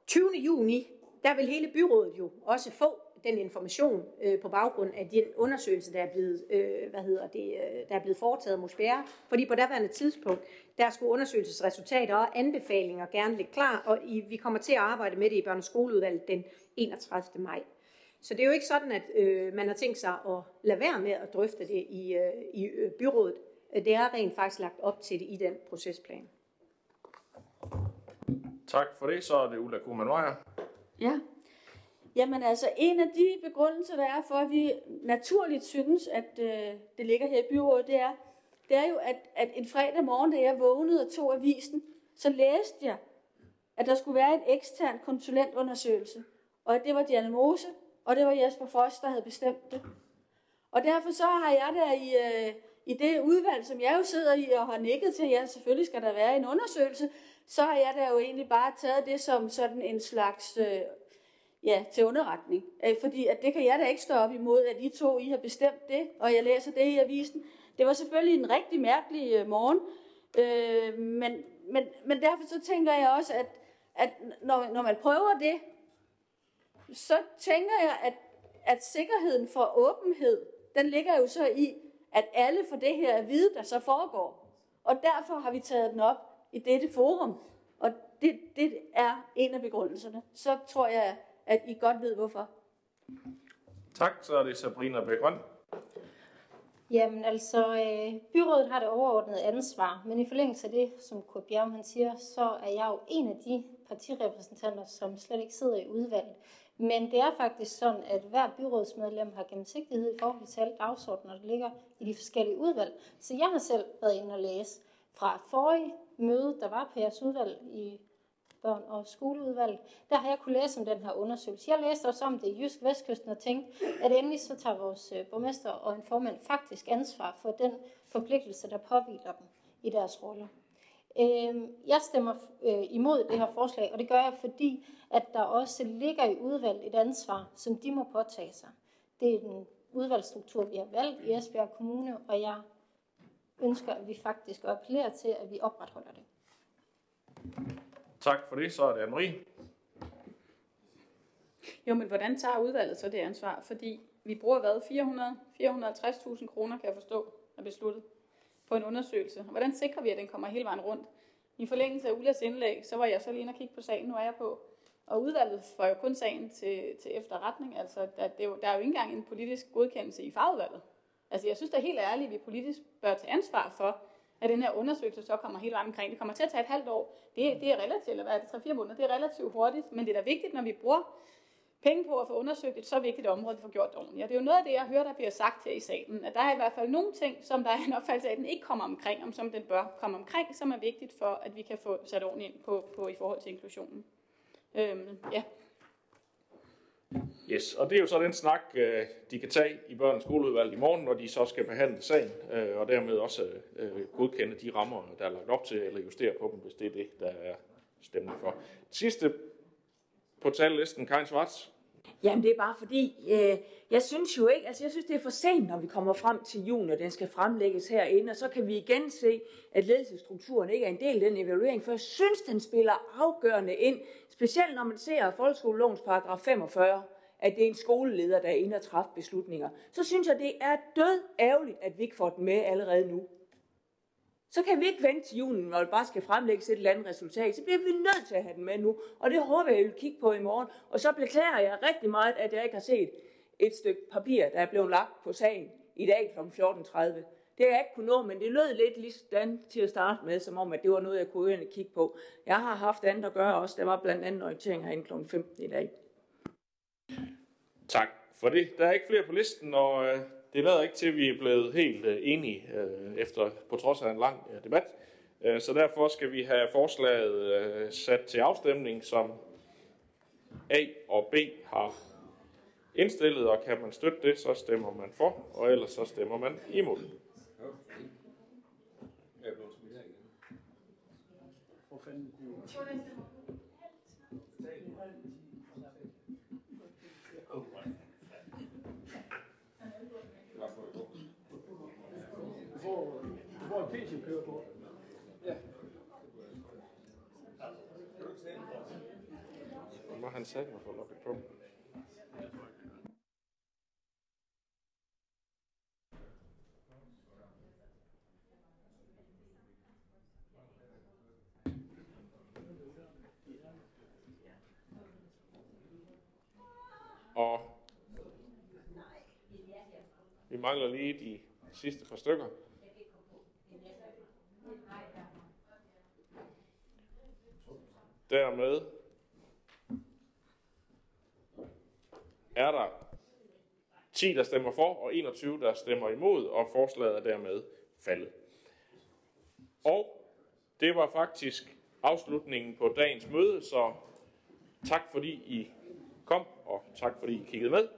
20. juni, der vil hele byrådet jo også få den information øh, på baggrund af den undersøgelse, der er blevet, øh, hvad hedder det, øh, der er blevet foretaget hos Bjerre. Fordi på daværende tidspunkt, der skulle undersøgelsesresultater og anbefalinger gerne ligge klar, og i, vi kommer til at arbejde med det i børne- og skoleudvalget den 31. maj. Så det er jo ikke sådan, at øh, man har tænkt sig at lade være med at drøfte det i, øh, i øh, byrådet. Det er rent faktisk lagt op til det i den procesplan. Tak for det. Så er det Ulla Kuhmann Ja. Jamen altså, en af de begrundelser, der er for, at vi naturligt synes, at øh, det ligger her i byrådet, det er, det er jo, at, at en fredag morgen, da jeg vågnede og tog avisen, så læste jeg, at der skulle være en ekstern konsulentundersøgelse, og at det var Diana Mose, og det var Jesper Foss, der havde bestemt det. Og derfor så har jeg der i, øh, i det udvalg, som jeg jo sidder i og har nikket til, ja, selvfølgelig skal der være en undersøgelse, så har jeg da jo egentlig bare taget det som sådan en slags øh, ja, til underretning. Øh, fordi at det kan jeg da ikke stå op imod, at I to I har bestemt det, og jeg læser det i avisen. Det var selvfølgelig en rigtig mærkelig øh, morgen, øh, men, men, men derfor så tænker jeg også, at, at når, når man prøver det, så tænker jeg, at, at sikkerheden for åbenhed, den ligger jo så i, at alle får det her at vide, der så foregår. Og derfor har vi taget den op i dette forum. Og det, det er en af begrundelserne. Så tror jeg, at I godt ved hvorfor. Tak, så er det Sabrina Bækgrøn. Jamen altså, øh, byrådet har det overordnede ansvar, men i forlængelse af det, som Kurt Bjerg han siger, så er jeg jo en af de partirepræsentanter, som slet ikke sidder i udvalget. Men det er faktisk sådan, at hver byrådsmedlem har gennemsigtighed i forhold til alle dagsordner, der ligger i de forskellige udvalg. Så jeg har selv været inde og læse fra forrige møde, der var på jeres udvalg i børn- og skoleudvalget, der har jeg kunne læse om den her undersøgelse. Jeg læste også om det i Jysk Vestkysten og tænkte, at endelig så tager vores øh, borgmester og en formand faktisk ansvar for den forpligtelse, der påviler dem i deres roller. Øhm, jeg stemmer øh, imod det her forslag, og det gør jeg, fordi at der også ligger i udvalget et ansvar, som de må påtage sig. Det er den udvalgsstruktur, vi har valgt i Esbjerg Kommune, og jeg ønsker, at vi faktisk appellerer til, at vi opretholder det. Tak for det. Så er det Anne-Marie. Jo, men hvordan tager udvalget så det ansvar? Fordi vi bruger hvad? 400, 450.000 kroner, kan jeg forstå, er besluttet på en undersøgelse. Hvordan sikrer vi, at den kommer hele vejen rundt? I forlængelse af Ullas indlæg, så var jeg så lige inde og kigge på sagen, nu er jeg på. Og udvalget får jo kun sagen til, til efterretning. Altså, der, det er jo, der er jo ikke engang en politisk godkendelse i fagudvalget. Altså, jeg synes da helt ærligt, at vi politisk bør tage ansvar for, at den her undersøgelse så kommer helt vejen omkring. Det kommer til at tage et halvt år. Det, det er relativt, eller hvad er det, 3-4 måneder, det er relativt hurtigt, men det er da vigtigt, når vi bruger penge på at få undersøgt et så vigtigt område, at vi får gjort det ordentligt. Og det er jo noget af det, jeg hører, der bliver sagt her i salen, at der er i hvert fald nogle ting, som der er en opfattelse af, at den ikke kommer omkring, om som den bør komme omkring, som er vigtigt for, at vi kan få sat ordentligt ind på, på i forhold til inklusionen. Øhm, ja. Yes, og det er jo så den snak, øh, de kan tage i børnens skoleudvalg i morgen, når de så skal behandle sagen, øh, og dermed også øh, godkende de rammer, der er lagt op til, eller justere på dem, hvis det er det, der er stemning for. Sidste på tallisten, Karin Schwartz. Jamen det er bare fordi, øh, jeg synes jo ikke, altså jeg synes det er for sent, når vi kommer frem til juni, og den skal fremlægges herinde, og så kan vi igen se, at ledelsesstrukturen ikke er en del af den evaluering, for jeg synes, den spiller afgørende ind, specielt når man ser folkeskolelovens paragraf 45, at det er en skoleleder, der er inde og træffe beslutninger. Så synes jeg, det er død ærgerligt, at vi ikke får den med allerede nu. Så kan vi ikke vente til juni, når det bare skal fremlægges et eller andet resultat. Så bliver vi nødt til at have den med nu. Og det håber jeg, I vil kigge på i morgen. Og så beklager jeg rigtig meget, at jeg ikke har set et stykke papir, der er blevet lagt på sagen i dag kl. 14.30. Det har jeg ikke kunne nå, men det lød lidt lige til at starte med, som om, at det var noget, jeg kunne kigge på. Jeg har haft andet at gøre også. Der var blandt andet orientering herinde kl. 15 i dag. Tak for det. Der er ikke flere på listen, og øh, det lader ikke til, at vi er blevet helt øh, enige øh, efter, på trods af en lang øh, debat. Øh, så derfor skal vi have forslaget øh, sat til afstemning, som A og B har indstillet, og kan man støtte det, så stemmer man for, og ellers så stemmer man imod. Hvor fanden hvor Så må han sætte mig lukket på. Og vi mangler lige de sidste par stykker. Dermed er der 10, der stemmer for, og 21, der stemmer imod, og forslaget er dermed faldet. Og det var faktisk afslutningen på dagens møde, så tak fordi I kom, og tak fordi I kiggede med.